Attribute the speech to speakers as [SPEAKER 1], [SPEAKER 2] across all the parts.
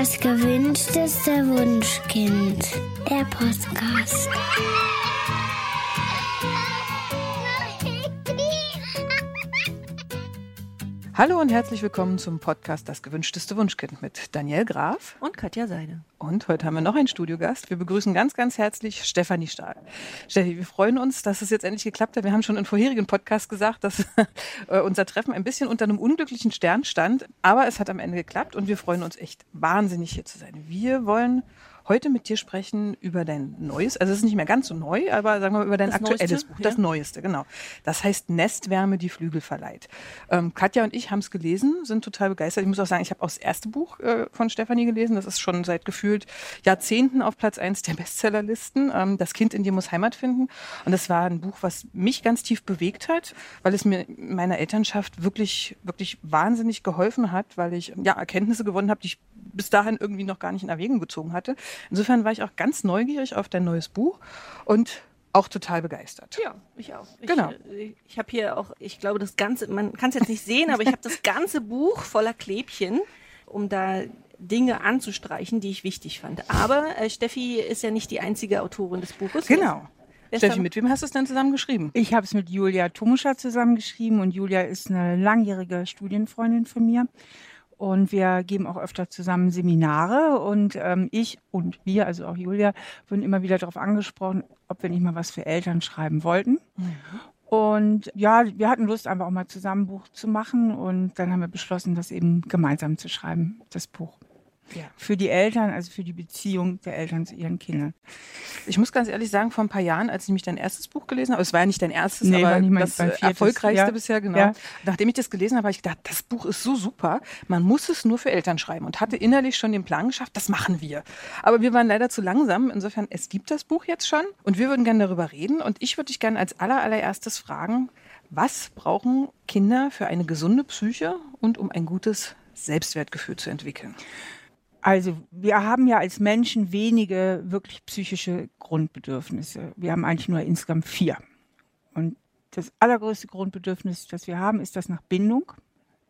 [SPEAKER 1] Das gewünschteste Wunschkind. Der Podcast.
[SPEAKER 2] Hallo und herzlich willkommen zum Podcast Das gewünschteste Wunschkind mit Daniel Graf
[SPEAKER 3] und Katja Seide.
[SPEAKER 2] Und heute haben wir noch einen Studiogast. Wir begrüßen ganz, ganz herzlich Stefanie Stahl. Steffi, wir freuen uns, dass es jetzt endlich geklappt hat. Wir haben schon in vorherigen Podcasts gesagt, dass äh, unser Treffen ein bisschen unter einem unglücklichen Stern stand. Aber es hat am Ende geklappt und wir freuen uns echt wahnsinnig hier zu sein. Wir wollen heute mit dir sprechen über dein neues, also es ist nicht mehr ganz so neu, aber sagen wir mal über dein das aktuelles Neueste, Buch, ja. das Neueste, genau. Das heißt Nestwärme, die Flügel verleiht. Ähm, Katja und ich haben es gelesen, sind total begeistert. Ich muss auch sagen, ich habe auch das erste Buch äh, von Stefanie gelesen. Das ist schon seit gefühlt Jahrzehnten auf Platz eins der Bestsellerlisten. Ähm, das Kind in dir muss Heimat finden. Und das war ein Buch, was mich ganz tief bewegt hat, weil es mir in meiner Elternschaft wirklich, wirklich wahnsinnig geholfen hat, weil ich ja Erkenntnisse gewonnen habe, die ich bis dahin irgendwie noch gar nicht in Erwägung gezogen hatte. Insofern war ich auch ganz neugierig auf dein neues Buch und auch total begeistert.
[SPEAKER 3] Ja, ich auch. Ich, genau. Ich, ich habe hier auch, ich glaube, das ganze, man kann es jetzt nicht sehen, aber ich habe das ganze Buch voller Klebchen, um da Dinge anzustreichen, die ich wichtig fand. Aber äh, Steffi ist ja nicht die einzige Autorin des Buches.
[SPEAKER 2] Genau. Steffi, mit wem hast du es denn zusammen geschrieben?
[SPEAKER 4] Ich habe es mit Julia Tomuscher zusammengeschrieben und Julia ist eine langjährige Studienfreundin von mir. Und wir geben auch öfter zusammen Seminare. Und ähm, ich und wir, also auch Julia, wurden immer wieder darauf angesprochen, ob wir nicht mal was für Eltern schreiben wollten. Mhm. Und ja, wir hatten Lust, einfach auch mal zusammen ein Buch zu machen. Und dann haben wir beschlossen, das eben gemeinsam zu schreiben, das Buch. Ja. Für die Eltern, also für die Beziehung der Eltern zu ihren Kindern.
[SPEAKER 2] Ich muss ganz ehrlich sagen, vor ein paar Jahren, als ich mich dein erstes Buch gelesen habe, es war ja nicht dein erstes, nee, aber das erfolgreichste ja. bisher, genau. Ja. Nachdem ich das gelesen habe, habe ich gedacht, das Buch ist so super, man muss es nur für Eltern schreiben und hatte innerlich schon den Plan geschafft, das machen wir. Aber wir waren leider zu langsam, insofern, es gibt das Buch jetzt schon und wir würden gerne darüber reden und ich würde dich gerne als aller, allererstes fragen, was brauchen Kinder für eine gesunde Psyche und um ein gutes Selbstwertgefühl zu entwickeln?
[SPEAKER 4] Also wir haben ja als Menschen wenige wirklich psychische Grundbedürfnisse. Wir haben eigentlich nur insgesamt vier. Und das allergrößte Grundbedürfnis, das wir haben, ist das nach Bindung,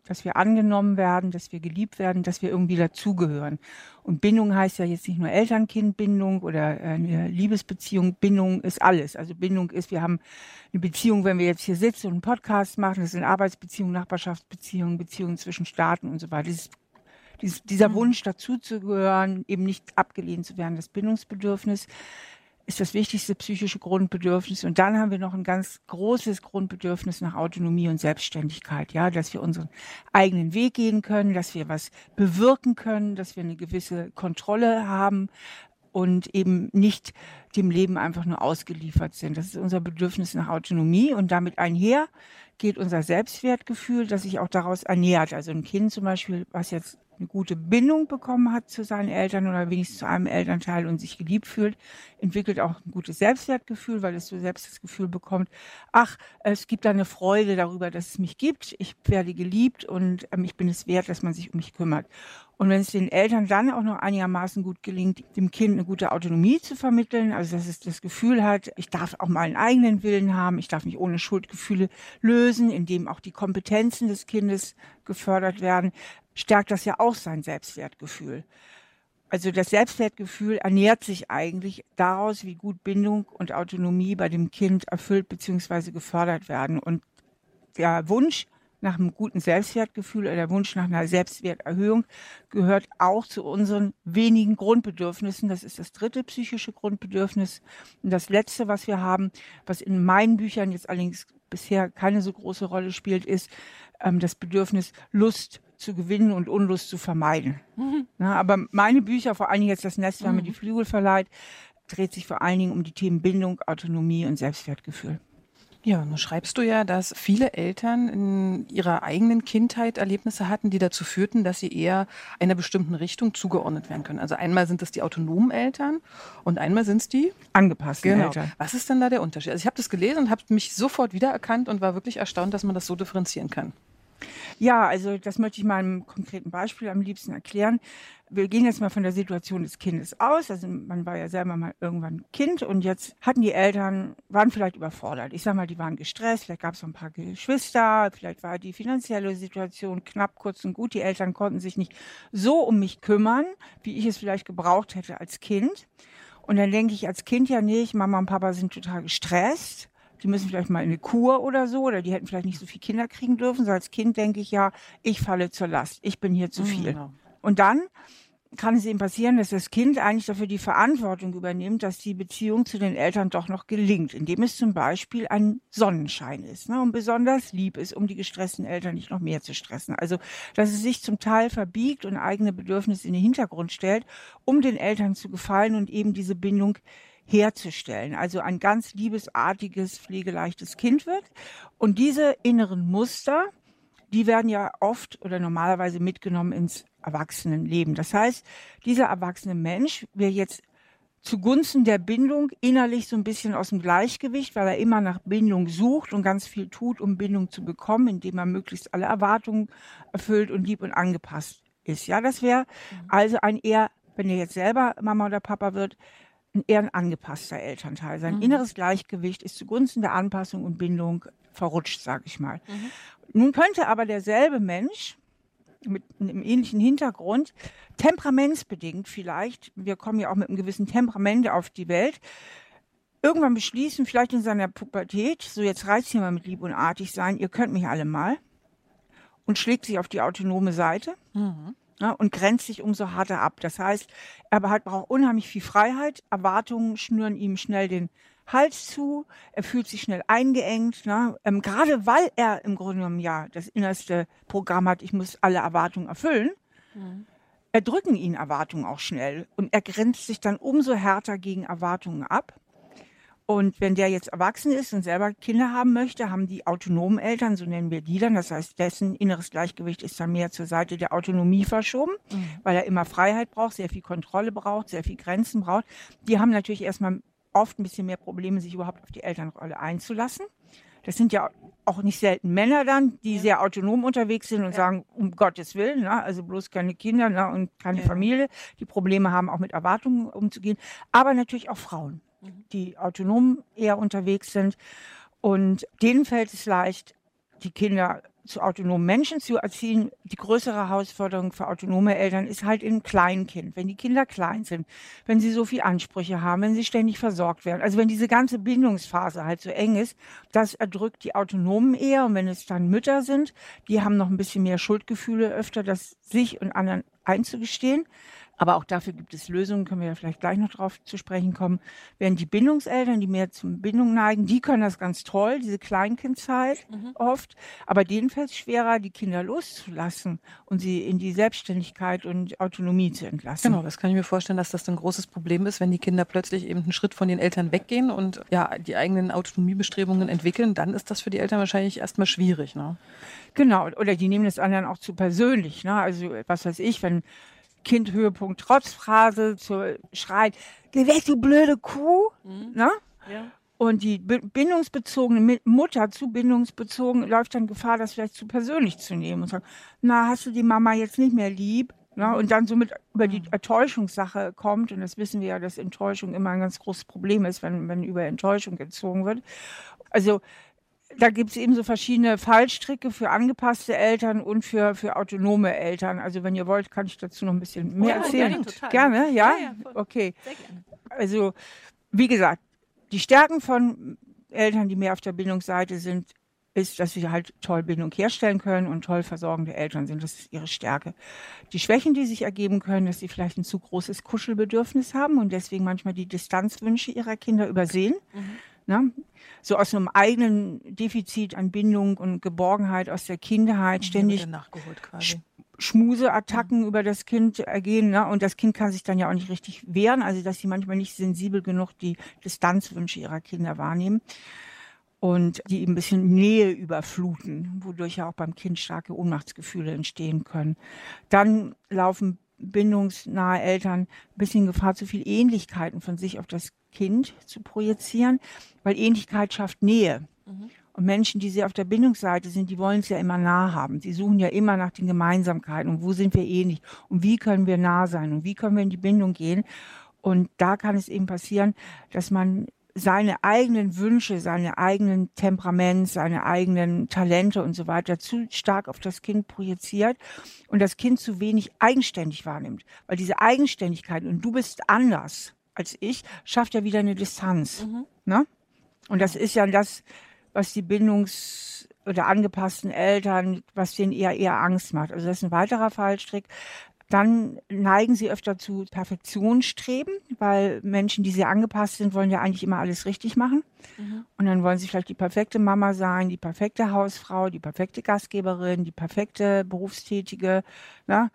[SPEAKER 4] dass wir angenommen werden, dass wir geliebt werden, dass wir irgendwie dazugehören. Und Bindung heißt ja jetzt nicht nur Eltern-Kind-Bindung oder äh, eine Liebesbeziehung. Bindung ist alles. Also Bindung ist, wir haben eine Beziehung, wenn wir jetzt hier sitzen und einen Podcast machen. Das sind Arbeitsbeziehungen, Nachbarschaftsbeziehungen, Beziehungen zwischen Staaten und so weiter. Das ist dies, dieser mhm. Wunsch dazuzugehören, eben nicht abgelehnt zu werden, das Bindungsbedürfnis ist das wichtigste psychische Grundbedürfnis. Und dann haben wir noch ein ganz großes Grundbedürfnis nach Autonomie und Selbstständigkeit. Ja, dass wir unseren eigenen Weg gehen können, dass wir was bewirken können, dass wir eine gewisse Kontrolle haben und eben nicht dem Leben einfach nur ausgeliefert sind. Das ist unser Bedürfnis nach Autonomie und damit einher geht unser Selbstwertgefühl, das sich auch daraus ernährt. Also ein Kind zum Beispiel, was jetzt eine gute Bindung bekommen hat zu seinen Eltern oder wenigstens zu einem Elternteil und sich geliebt fühlt, entwickelt auch ein gutes Selbstwertgefühl, weil es so selbst das Gefühl bekommt, ach, es gibt eine Freude darüber, dass es mich gibt, ich werde geliebt und ähm, ich bin es wert, dass man sich um mich kümmert. Und wenn es den Eltern dann auch noch einigermaßen gut gelingt, dem Kind eine gute Autonomie zu vermitteln, also dass es das Gefühl hat, ich darf auch mal einen eigenen Willen haben, ich darf mich ohne Schuldgefühle lösen, indem auch die Kompetenzen des Kindes gefördert werden, stärkt das ja auch sein Selbstwertgefühl. Also das Selbstwertgefühl ernährt sich eigentlich daraus, wie gut Bindung und Autonomie bei dem Kind erfüllt bzw. gefördert werden. Und der Wunsch nach einem guten Selbstwertgefühl oder der Wunsch nach einer Selbstwerterhöhung gehört auch zu unseren wenigen Grundbedürfnissen. Das ist das dritte psychische Grundbedürfnis. Und das letzte, was wir haben, was in meinen Büchern jetzt allerdings bisher keine so große Rolle spielt, ist ähm, das Bedürfnis Lust zu gewinnen und Unlust zu vermeiden. Mhm. Na, aber meine Bücher, vor allen Dingen jetzt das Nest, weil mhm. mir die Flügel verleiht, dreht sich vor allen Dingen um die Themen Bindung, Autonomie und Selbstwertgefühl.
[SPEAKER 2] Ja, nun schreibst du ja, dass viele Eltern in ihrer eigenen Kindheit Erlebnisse hatten, die dazu führten, dass sie eher einer bestimmten Richtung zugeordnet werden können. Also einmal sind es die autonomen Eltern und einmal sind es die
[SPEAKER 4] angepassten
[SPEAKER 2] genau.
[SPEAKER 4] Eltern.
[SPEAKER 2] Was ist denn da der Unterschied? Also ich habe das gelesen und habe mich sofort wiedererkannt und war wirklich erstaunt, dass man das so differenzieren kann.
[SPEAKER 4] Ja, also das möchte ich mal einem konkreten Beispiel am liebsten erklären. Wir gehen jetzt mal von der Situation des Kindes aus. Also man war ja selber mal irgendwann Kind und jetzt hatten die Eltern, waren vielleicht überfordert. Ich sag mal, die waren gestresst, vielleicht gab es ein paar Geschwister, vielleicht war die finanzielle Situation knapp, kurz und gut. Die Eltern konnten sich nicht so um mich kümmern, wie ich es vielleicht gebraucht hätte als Kind. Und dann denke ich als Kind ja nicht, Mama und Papa sind total gestresst die müssen vielleicht mal in eine Kur oder so, oder die hätten vielleicht nicht so viele Kinder kriegen dürfen. So als Kind denke ich ja, ich falle zur Last, ich bin hier zu mhm, viel. Genau. Und dann kann es eben passieren, dass das Kind eigentlich dafür die Verantwortung übernimmt, dass die Beziehung zu den Eltern doch noch gelingt, indem es zum Beispiel ein Sonnenschein ist ne, und besonders lieb ist, um die gestressten Eltern nicht noch mehr zu stressen. Also, dass es sich zum Teil verbiegt und eigene Bedürfnisse in den Hintergrund stellt, um den Eltern zu gefallen und eben diese Bindung herzustellen. Also ein ganz liebesartiges, pflegeleichtes Kind wird. Und diese inneren Muster, die werden ja oft oder normalerweise mitgenommen ins Erwachsenenleben. Das heißt, dieser erwachsene Mensch wird jetzt zugunsten der Bindung innerlich so ein bisschen aus dem Gleichgewicht, weil er immer nach Bindung sucht und ganz viel tut, um Bindung zu bekommen, indem er möglichst alle Erwartungen erfüllt und lieb und angepasst ist. Ja, das wäre mhm. also ein eher, wenn er jetzt selber Mama oder Papa wird, ein eher ein angepasster Elternteil. Sein mhm. inneres Gleichgewicht ist zugunsten der Anpassung und Bindung verrutscht, sage ich mal. Mhm. Nun könnte aber derselbe Mensch mit einem ähnlichen Hintergrund, temperamentsbedingt vielleicht, wir kommen ja auch mit einem gewissen Temperament auf die Welt, irgendwann beschließen, vielleicht in seiner Pubertät, so jetzt reizt hier mal mit Lieb und Artig sein, ihr könnt mich alle mal, und schlägt sich auf die autonome Seite. Mhm ne, und grenzt sich umso harter ab. Das heißt, er braucht unheimlich viel Freiheit. Erwartungen schnüren ihm schnell den Hals zu. Er fühlt sich schnell eingeengt. Ne? Ähm, gerade weil er im Grunde genommen ja das innerste Programm hat, ich muss alle Erwartungen erfüllen. Mhm. Erdrücken ihn Erwartungen auch schnell und er grenzt sich dann umso härter gegen Erwartungen ab. Und wenn der jetzt erwachsen ist und selber Kinder haben möchte, haben die autonomen Eltern, so nennen wir die dann, das heißt, dessen inneres Gleichgewicht ist dann mehr zur Seite der Autonomie verschoben, mhm. weil er immer Freiheit braucht, sehr viel Kontrolle braucht, sehr viel Grenzen braucht. Die haben natürlich erstmal oft ein bisschen mehr Probleme, sich überhaupt auf die Elternrolle einzulassen. Das sind ja auch nicht selten Männer dann, die ja. sehr autonom unterwegs sind und ja. sagen, um Gottes Willen, na, also bloß keine Kinder na, und keine ja. Familie, die Probleme haben, auch mit Erwartungen umzugehen. Aber natürlich auch Frauen die autonom eher unterwegs sind. Und denen fällt es leicht, die Kinder zu autonomen Menschen zu erziehen. Die größere Herausforderung für autonome Eltern ist halt im Kleinkind, wenn die Kinder klein sind, wenn sie so viel Ansprüche haben, wenn sie ständig versorgt werden. Also wenn diese ganze Bindungsphase halt so eng ist, das erdrückt die Autonomen eher. Und wenn es dann Mütter sind, die haben noch ein bisschen mehr Schuldgefühle öfter, das sich und anderen einzugestehen. Aber auch dafür gibt es Lösungen, können wir ja vielleicht gleich noch drauf zu sprechen kommen. Während die Bindungseltern, die mehr zum Bindung neigen, die können das ganz toll, diese Kleinkindzeit mhm. oft. Aber denen fällt es schwerer, die Kinder loszulassen und sie in die Selbstständigkeit und Autonomie zu entlassen.
[SPEAKER 2] Genau, das kann ich mir vorstellen, dass das ein großes Problem ist, wenn die Kinder plötzlich eben einen Schritt von den Eltern weggehen und ja, die eigenen Autonomiebestrebungen entwickeln, dann ist das für die Eltern wahrscheinlich erstmal schwierig. Ne?
[SPEAKER 4] Genau, oder die nehmen das anderen auch zu persönlich. Ne? Also was weiß ich, wenn Kind Höhepunkt Trotzphrase zu schreit, geh weg, du blöde Kuh. Mhm. Ne? Ja. Und die bindungsbezogene Mutter zu bindungsbezogen läuft dann Gefahr, das vielleicht zu persönlich zu nehmen und sagen, na, hast du die Mama jetzt nicht mehr lieb? Ne? Mhm. Und dann somit über die mhm. Enttäuschungssache kommt, und das wissen wir ja, dass Enttäuschung immer ein ganz großes Problem ist, wenn, wenn über Enttäuschung gezogen wird. Also da gibt es eben so verschiedene Fallstricke für angepasste Eltern und für, für autonome Eltern. Also wenn ihr wollt, kann ich dazu noch ein bisschen mehr ja, erzählen. Gerne, total. gerne ja? ja, ja okay. Gerne. Also wie gesagt, die Stärken von Eltern, die mehr auf der Bildungsseite sind, ist, dass sie halt toll Bildung herstellen können und toll versorgende Eltern sind. Das ist ihre Stärke. Die Schwächen, die sich ergeben können, dass sie vielleicht ein zu großes Kuschelbedürfnis haben und deswegen manchmal die Distanzwünsche ihrer Kinder übersehen. Mhm. Ne? So aus einem eigenen Defizit an Bindung und Geborgenheit aus der Kindheit ständig Sch Schmuseattacken ja. über das Kind ergehen. Ne? Und das Kind kann sich dann ja auch nicht richtig wehren, also dass sie manchmal nicht sensibel genug die Distanzwünsche ihrer Kinder wahrnehmen und die ein bisschen Nähe überfluten, wodurch ja auch beim Kind starke Ohnmachtsgefühle entstehen können. Dann laufen bindungsnahe Eltern ein bisschen Gefahr, zu viel Ähnlichkeiten von sich auf das Kind zu projizieren, weil Ähnlichkeit schafft Nähe. Mhm. Und Menschen, die sehr auf der Bindungsseite sind, die wollen es ja immer nah haben. Sie suchen ja immer nach den Gemeinsamkeiten und wo sind wir ähnlich und wie können wir nah sein und wie können wir in die Bindung gehen. Und da kann es eben passieren, dass man seine eigenen Wünsche, seine eigenen Temperament, seine eigenen Talente und so weiter zu stark auf das Kind projiziert und das Kind zu wenig eigenständig wahrnimmt. Weil diese Eigenständigkeit und du bist anders als ich, schafft ja wieder eine Distanz. Mhm. Ne? Und das ist ja das, was die Bindungs- oder angepassten Eltern, was denen eher eher Angst macht. Also das ist ein weiterer Fallstrick. Dann neigen sie öfter zu Perfektionsstreben, weil Menschen, die sehr angepasst sind, wollen ja eigentlich immer alles richtig machen. Mhm. Und dann wollen sie vielleicht die perfekte Mama sein, die perfekte Hausfrau, die perfekte Gastgeberin, die perfekte Berufstätige, ne?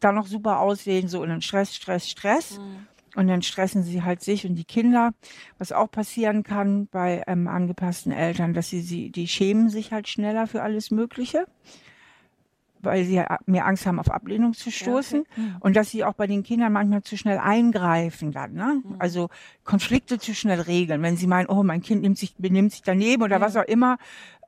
[SPEAKER 4] dann noch super aussehen, so und dann Stress, Stress, Stress. Mhm. Und dann stressen sie halt sich und die Kinder. Was auch passieren kann bei ähm, angepassten Eltern, dass sie, sie, die schämen sich halt schneller für alles Mögliche, weil sie mehr Angst haben, auf Ablehnung zu stoßen. Ja, okay. mhm. Und dass sie auch bei den Kindern manchmal zu schnell eingreifen dann, ne? Mhm. Also Konflikte zu schnell regeln. Wenn sie meinen, oh, mein Kind nimmt sich, benimmt sich daneben oder ja. was auch immer,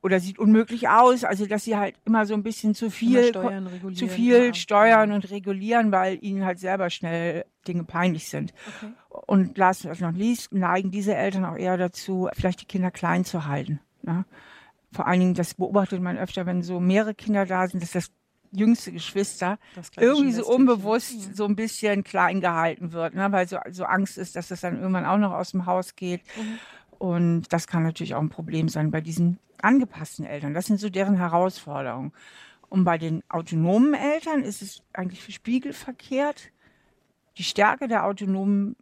[SPEAKER 4] oder sieht unmöglich aus. Also dass sie halt immer so ein bisschen zu viel, steuern, zu viel ja. steuern und regulieren, weil ihnen halt selber schnell Dinge peinlich sind. Okay. Und last but not least neigen diese Eltern auch eher dazu, vielleicht die Kinder klein zu halten. Ne? Vor allen Dingen, das beobachtet man öfter, wenn so mehrere Kinder da sind, dass das jüngste Geschwister irgendwie so unbewusst mhm. so ein bisschen klein gehalten wird, ne? weil so, so Angst ist, dass das dann irgendwann auch noch aus dem Haus geht. Mhm. Und das kann natürlich auch ein Problem sein bei diesen angepassten Eltern. Das sind so deren Herausforderungen. Und bei den autonomen Eltern ist es eigentlich spiegelverkehrt. Die Stärke der autonomen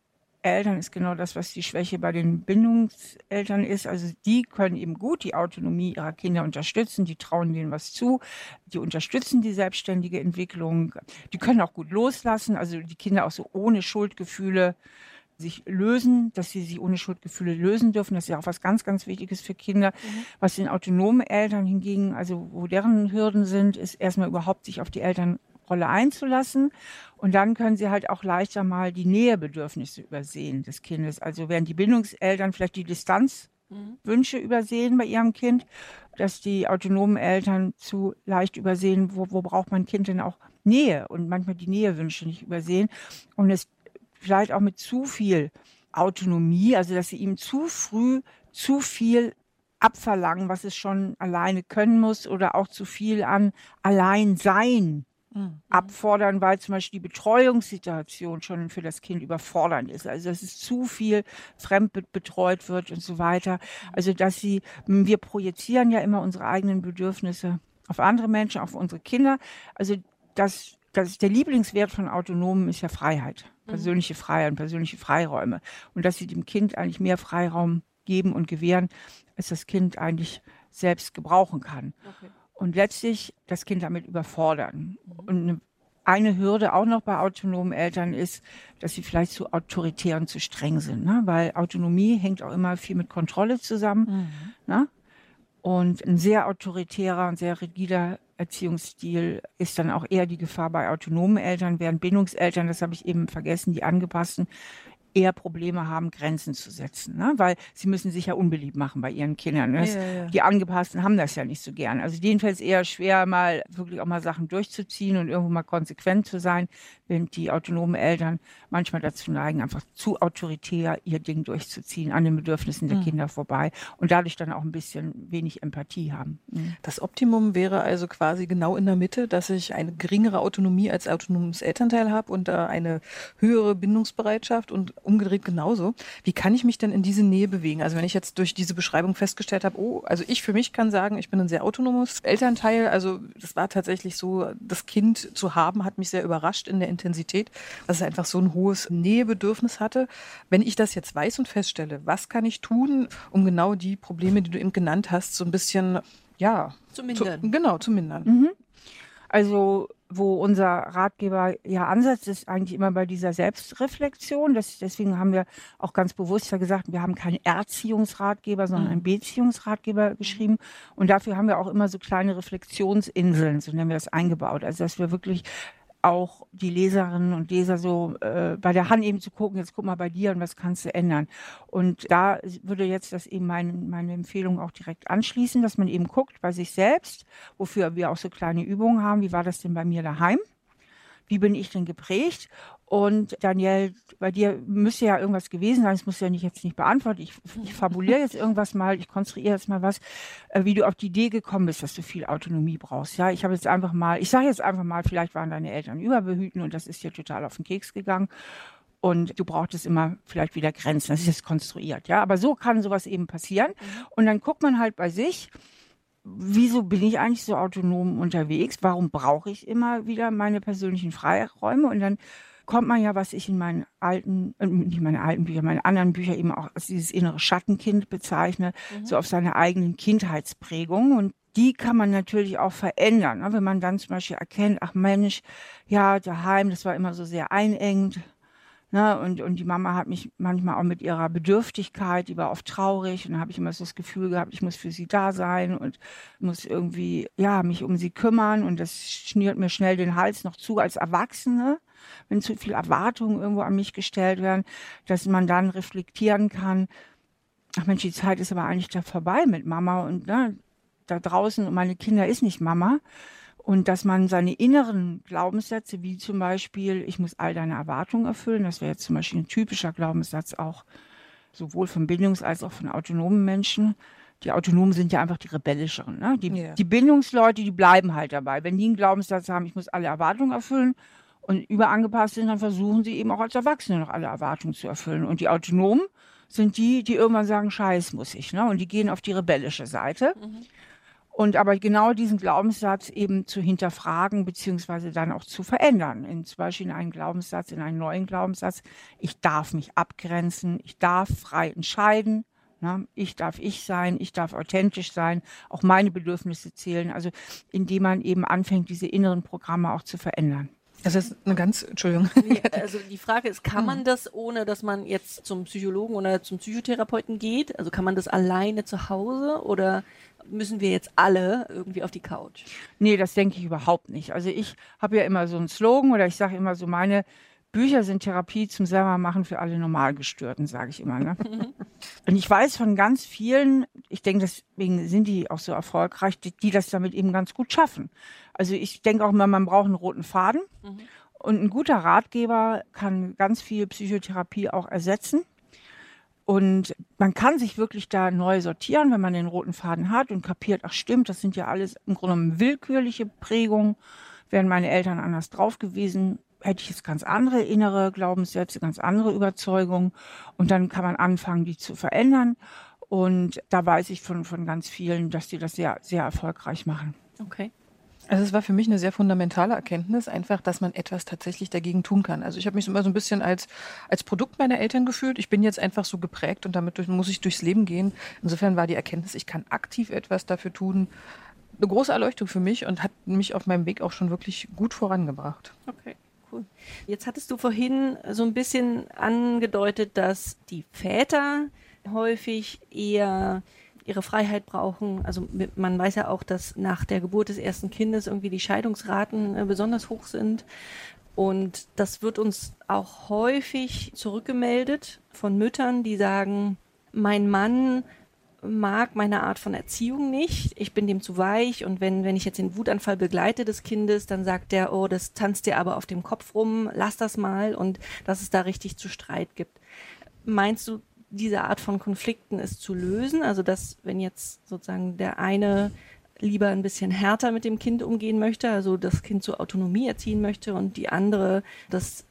[SPEAKER 4] Eltern ist genau das, was die Schwäche bei den Bindungseltern ist. Also die können eben gut die Autonomie ihrer Kinder unterstützen, die trauen denen was zu, die unterstützen die selbstständige Entwicklung, die können auch gut loslassen, also die Kinder auch so ohne Schuldgefühle sich lösen, dass sie sich ohne Schuldgefühle lösen dürfen. Das ist ja auch was ganz, ganz Wichtiges für Kinder. Mhm. Was den autonomen Eltern hingegen, also wo deren Hürden sind, ist erstmal überhaupt sich auf die Elternrolle einzulassen. Und dann können sie halt auch leichter mal die Nähebedürfnisse übersehen des Kindes. Also während die Bindungseltern vielleicht die Distanzwünsche mhm. übersehen bei ihrem Kind, dass die autonomen Eltern zu leicht übersehen, wo, wo braucht mein Kind denn auch Nähe und manchmal die Nähewünsche nicht übersehen. Und es vielleicht auch mit zu viel Autonomie, also dass sie ihm zu früh zu viel abverlangen, was es schon alleine können muss oder auch zu viel an Alleinsein mhm. abfordern, weil zum Beispiel die Betreuungssituation schon für das Kind überfordernd ist. Also dass es zu viel fremd betreut wird und so weiter. Also dass sie, wir projizieren ja immer unsere eigenen Bedürfnisse auf andere Menschen, auf unsere Kinder. Also das, das der Lieblingswert von Autonomen ist ja Freiheit. Mhm. persönliche Freiheit und persönliche Freiräume. Und dass sie dem Kind eigentlich mehr Freiraum geben und gewähren, als das Kind eigentlich selbst gebrauchen kann. Okay. Und letztlich das Kind damit überfordern. Mhm. Und eine Hürde auch noch bei autonomen Eltern ist, dass sie vielleicht zu autoritär und zu streng sind, ne? weil Autonomie hängt auch immer viel mit Kontrolle zusammen. Mhm. Ne? Und ein sehr autoritärer und sehr rigider Erziehungsstil ist dann auch eher die Gefahr bei autonomen Eltern, während Bindungseltern, das habe ich eben vergessen, die angepassten, eher Probleme haben, Grenzen zu setzen, ne? weil sie müssen sich ja unbeliebt machen bei ihren Kindern. Ne? Ja, ja. Die Angepassten haben das ja nicht so gern. Also denen fällt es eher schwer, mal wirklich auch mal Sachen durchzuziehen und irgendwo mal konsequent zu sein, während die autonomen Eltern manchmal dazu neigen, einfach zu autoritär ihr Ding durchzuziehen, an den Bedürfnissen der mhm. Kinder vorbei und dadurch dann auch ein bisschen wenig Empathie haben.
[SPEAKER 2] Mhm. Das Optimum wäre also quasi genau in der Mitte, dass ich eine geringere Autonomie als autonomes Elternteil habe und äh, eine höhere Bindungsbereitschaft und umgedreht genauso. Wie kann ich mich denn in diese Nähe bewegen? Also wenn ich jetzt durch diese Beschreibung festgestellt habe, oh, also ich für mich kann sagen, ich bin ein sehr autonomes Elternteil. Also das war tatsächlich so, das Kind zu haben, hat mich sehr überrascht in der Intensität, dass es einfach so ein hohes Nähebedürfnis hatte. Wenn ich das jetzt weiß und feststelle, was kann ich tun, um genau die Probleme, die du eben genannt hast, so ein bisschen, ja,
[SPEAKER 3] zu mindern.
[SPEAKER 2] Zu, genau, zu mindern.
[SPEAKER 4] Mhm. Also wo unser Ratgeber ja ansetzt, ist eigentlich immer bei dieser Selbstreflexion. Das, deswegen haben wir auch ganz bewusst ja gesagt, wir haben keinen Erziehungsratgeber, sondern einen mhm. Beziehungsratgeber geschrieben. Und dafür haben wir auch immer so kleine Reflexionsinseln, so nennen wir das eingebaut. Also dass wir wirklich auch die Leserinnen und Leser so äh, bei der Hand eben zu gucken, jetzt guck mal bei dir und was kannst du ändern. Und da würde jetzt das eben meine, meine Empfehlung auch direkt anschließen, dass man eben guckt bei sich selbst, wofür wir auch so kleine Übungen haben, wie war das denn bei mir daheim? Wie bin ich denn geprägt? Und Daniel, bei dir müsste ja irgendwas gewesen sein, das muss ja nicht jetzt nicht beantworten. Ich, ich fabuliere jetzt irgendwas mal, ich konstruiere jetzt mal was, äh, wie du auf die Idee gekommen bist, dass du viel Autonomie brauchst. Ja, ich habe jetzt einfach mal, ich sage jetzt einfach mal, vielleicht waren deine Eltern überbehüten und das ist dir total auf den Keks gegangen. Und du brauchtest immer vielleicht wieder Grenzen. Das ist jetzt konstruiert, ja. Aber so kann sowas eben passieren. Mhm. Und dann guckt man halt bei sich, wieso bin ich eigentlich so autonom unterwegs? Warum brauche ich immer wieder meine persönlichen Freiräume? Und dann kommt man ja, was ich in meinen alten, äh, nicht meine alten Bücher, meine anderen Bücher eben auch als dieses innere Schattenkind bezeichne, mhm. so auf seine eigenen Kindheitsprägungen. Und die kann man natürlich auch verändern. Ne? Wenn man dann zum Beispiel erkennt, ach Mensch, ja, daheim, das war immer so sehr einengend. Ne? Und, und die Mama hat mich manchmal auch mit ihrer Bedürftigkeit, die war oft traurig. Und dann habe ich immer so das Gefühl gehabt, ich muss für sie da sein und muss irgendwie, ja, mich um sie kümmern. Und das schnürt mir schnell den Hals noch zu als Erwachsene wenn zu viele Erwartungen irgendwo an mich gestellt werden, dass man dann reflektieren kann, ach Mensch, die Zeit ist aber eigentlich da vorbei mit Mama und ne, da draußen und meine Kinder ist nicht Mama. Und dass man seine inneren Glaubenssätze, wie zum Beispiel, ich muss all deine Erwartungen erfüllen, das wäre jetzt zum Beispiel ein typischer Glaubenssatz auch sowohl von Bindungs- als auch von autonomen Menschen. Die Autonomen sind ja einfach die rebellischeren. Ne? Die, yeah. die Bindungsleute, die bleiben halt dabei. Wenn die einen Glaubenssatz haben, ich muss alle Erwartungen erfüllen und überangepasst sind, dann versuchen sie eben auch als Erwachsene noch alle Erwartungen zu erfüllen. Und die Autonomen sind die, die irgendwann sagen, Scheiß muss ich, ne? Und die gehen auf die rebellische Seite. Mhm. Und aber genau diesen Glaubenssatz eben zu hinterfragen, beziehungsweise dann auch zu verändern. In, zum Beispiel in einen Glaubenssatz, in einen neuen Glaubenssatz. Ich darf mich abgrenzen, ich darf frei entscheiden. Ne? Ich darf ich sein, ich darf authentisch sein, auch meine Bedürfnisse zählen. Also indem man eben anfängt, diese inneren Programme auch zu verändern.
[SPEAKER 2] Das ist eine ganz, Entschuldigung.
[SPEAKER 3] Also die Frage ist, kann man hm. das, ohne dass man jetzt zum Psychologen oder zum Psychotherapeuten geht? Also kann man das alleine zu Hause oder müssen wir jetzt alle irgendwie auf die Couch?
[SPEAKER 4] Nee, das denke ich überhaupt nicht. Also ich habe ja immer so einen Slogan oder ich sage immer so, meine Bücher sind Therapie zum selbermachen für alle Normalgestörten, sage ich immer. Ne? Und ich weiß von ganz vielen, ich denke, deswegen sind die auch so erfolgreich, die, die das damit eben ganz gut schaffen. Also ich denke auch immer, man braucht einen roten Faden. Mhm. Und ein guter Ratgeber kann ganz viel Psychotherapie auch ersetzen. Und man kann sich wirklich da neu sortieren, wenn man den roten Faden hat und kapiert, ach stimmt, das sind ja alles im Grunde genommen willkürliche Prägungen. Wären meine Eltern anders drauf gewesen, hätte ich jetzt ganz andere innere Glaubenssätze, ganz andere Überzeugungen. Und dann kann man anfangen, die zu verändern. Und da weiß ich von, von ganz vielen, dass die das sehr, sehr erfolgreich machen.
[SPEAKER 2] Okay. Also es war für mich eine sehr fundamentale Erkenntnis, einfach, dass man etwas tatsächlich dagegen tun kann. Also ich habe mich immer so ein bisschen als, als Produkt meiner Eltern gefühlt. Ich bin jetzt einfach so geprägt und damit muss ich durchs Leben gehen. Insofern war die Erkenntnis, ich kann aktiv etwas dafür tun, eine große Erleuchtung für mich und hat mich auf meinem Weg auch schon wirklich gut vorangebracht.
[SPEAKER 3] Okay cool. Jetzt hattest du vorhin so ein bisschen angedeutet, dass die Väter häufig eher ihre Freiheit brauchen. Also man weiß ja auch, dass nach der Geburt des ersten Kindes irgendwie die Scheidungsraten äh, besonders hoch sind. Und das wird uns auch häufig zurückgemeldet von Müttern, die sagen, mein Mann mag meine Art von Erziehung nicht. Ich bin dem zu weich und wenn, wenn ich jetzt den Wutanfall begleite des Kindes, dann sagt der, oh, das tanzt dir aber auf dem Kopf rum, lass das mal und dass es da richtig zu Streit gibt. Meinst du, diese Art von Konflikten ist zu lösen? Also, dass wenn jetzt sozusagen der eine lieber ein bisschen härter mit dem Kind umgehen möchte, also das Kind zur Autonomie erziehen möchte und die andere das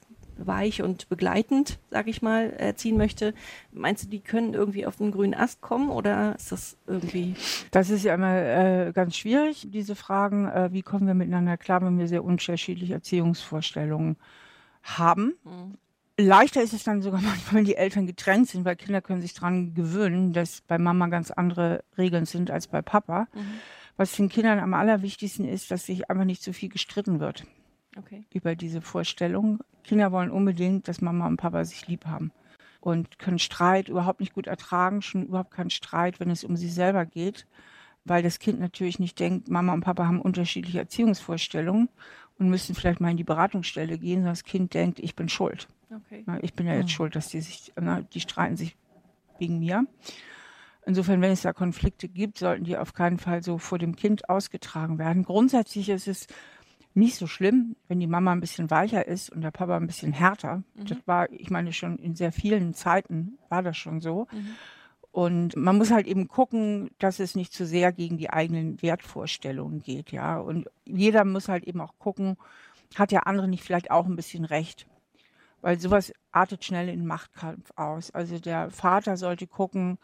[SPEAKER 3] weich und begleitend, sag ich mal, erziehen möchte. Meinst du, die können irgendwie auf den grünen Ast kommen oder ist das irgendwie?
[SPEAKER 4] Das ist ja immer äh, ganz schwierig, diese Fragen. Äh, wie kommen wir miteinander klar, wenn wir sehr unterschiedliche Erziehungsvorstellungen haben? Mhm. Leichter ist es dann sogar manchmal, wenn die Eltern getrennt sind, weil Kinder können sich daran gewöhnen, dass bei Mama ganz andere Regeln sind als bei Papa. Mhm. Was den Kindern am allerwichtigsten ist, dass sich einfach nicht so viel gestritten wird okay. über diese Vorstellung. Kinder wollen unbedingt, dass Mama und Papa sich lieb haben und können Streit überhaupt nicht gut ertragen, schon überhaupt keinen Streit, wenn es um sie selber geht, weil das Kind natürlich nicht denkt, Mama und Papa haben unterschiedliche Erziehungsvorstellungen und müssten vielleicht mal in die Beratungsstelle gehen, sondern das Kind denkt, ich bin schuld.
[SPEAKER 3] Okay.
[SPEAKER 4] Ich bin ja jetzt
[SPEAKER 2] Mhm.
[SPEAKER 4] schuld, dass die sich, na, die streiten sich wegen mir. Insofern, wenn es da Konflikte gibt, sollten die auf keinen Fall so vor dem Kind ausgetragen werden. Grundsätzlich ist es nicht so schlimm, wenn die Mama ein bisschen weicher ist und der Papa ein bisschen härter. Das war, ich meine, schon in sehr vielen Zeiten war das schon so. Und man muss halt eben gucken, dass es nicht zu sehr gegen die eigenen Wertvorstellungen geht, ja. Und jeder muss halt eben auch gucken, hat der andere nicht vielleicht auch ein bisschen recht? Weil sowas artet schnell in Machtkampf aus. Also der Vater sollte gucken,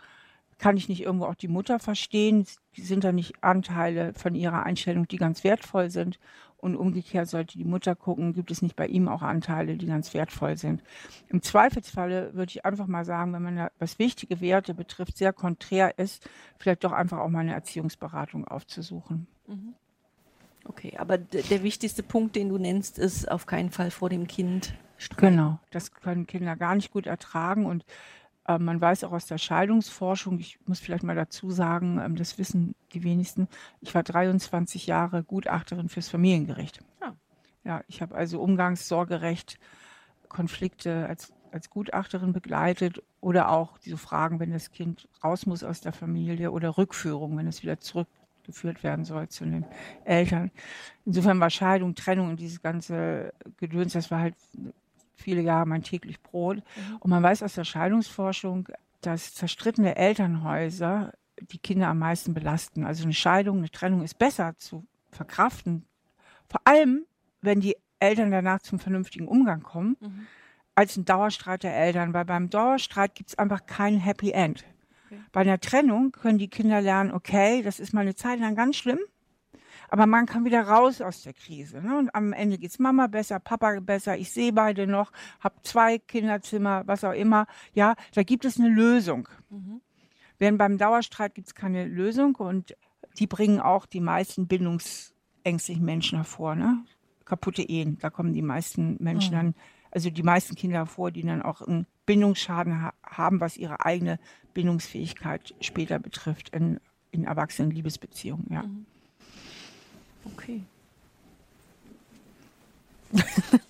[SPEAKER 4] kann ich nicht irgendwo auch die Mutter verstehen? Sind da nicht Anteile von ihrer Einstellung, die ganz wertvoll sind? Und umgekehrt sollte die Mutter gucken, gibt es nicht bei ihm auch Anteile, die ganz wertvoll sind? Im Zweifelsfalle würde ich einfach mal sagen, wenn man da, was wichtige Werte betrifft, sehr konträr ist, vielleicht doch einfach auch mal eine Erziehungsberatung aufzusuchen.
[SPEAKER 3] Okay, aber der wichtigste Punkt, den du nennst, ist auf keinen Fall vor dem Kind streiten.
[SPEAKER 4] Genau, das können Kinder gar nicht gut ertragen und man weiß auch aus der Scheidungsforschung, ich muss vielleicht mal dazu sagen, ähm, das wissen die wenigsten, ich war 23 Jahre Gutachterin fürs Familiengericht.
[SPEAKER 3] Ah.
[SPEAKER 4] Ja, ich habe also Umgangssorgerecht, Konflikte als, als Gutachterin begleitet oder auch diese Fragen, wenn das Kind raus muss aus der Familie oder Rückführung, wenn es wieder zurückgeführt werden soll zu den Eltern. Insofern war Scheidung, Trennung und dieses ganze Gedöns, das war halt viele Jahre mein täglich Brot. Und man weiß aus der Scheidungsforschung, dass zerstrittene Elternhäuser die Kinder am meisten belasten. Also eine Scheidung, eine Trennung ist besser zu verkraften. Vor allem, wenn die Eltern danach zum vernünftigen Umgang kommen, als ein Dauerstreit der Eltern. Weil beim Dauerstreit gibt es einfach kein Happy End. Bei einer Trennung können die Kinder lernen, okay, das ist mal eine Zeit lang ganz schlimm, aber man kann wieder raus aus der Krise. Ne? Und am Ende geht's Mama besser, Papa besser, ich sehe beide noch, habe zwei Kinderzimmer, was auch immer. Ja, da gibt es eine Lösung. Während beim Dauerstreit gibt's keine Lösung und die bringen auch die meisten bindungsängstlichen Menschen hervor. Ne? Kaputte Ehen, da kommen die meisten Menschen dann, also die meisten Kinder hervor, die dann auch einen Bindungsschaden ha haben, was ihre eigene Bindungsfähigkeit später betrifft in, in erwachsenen Liebesbeziehungen. Ja.
[SPEAKER 3] Okay.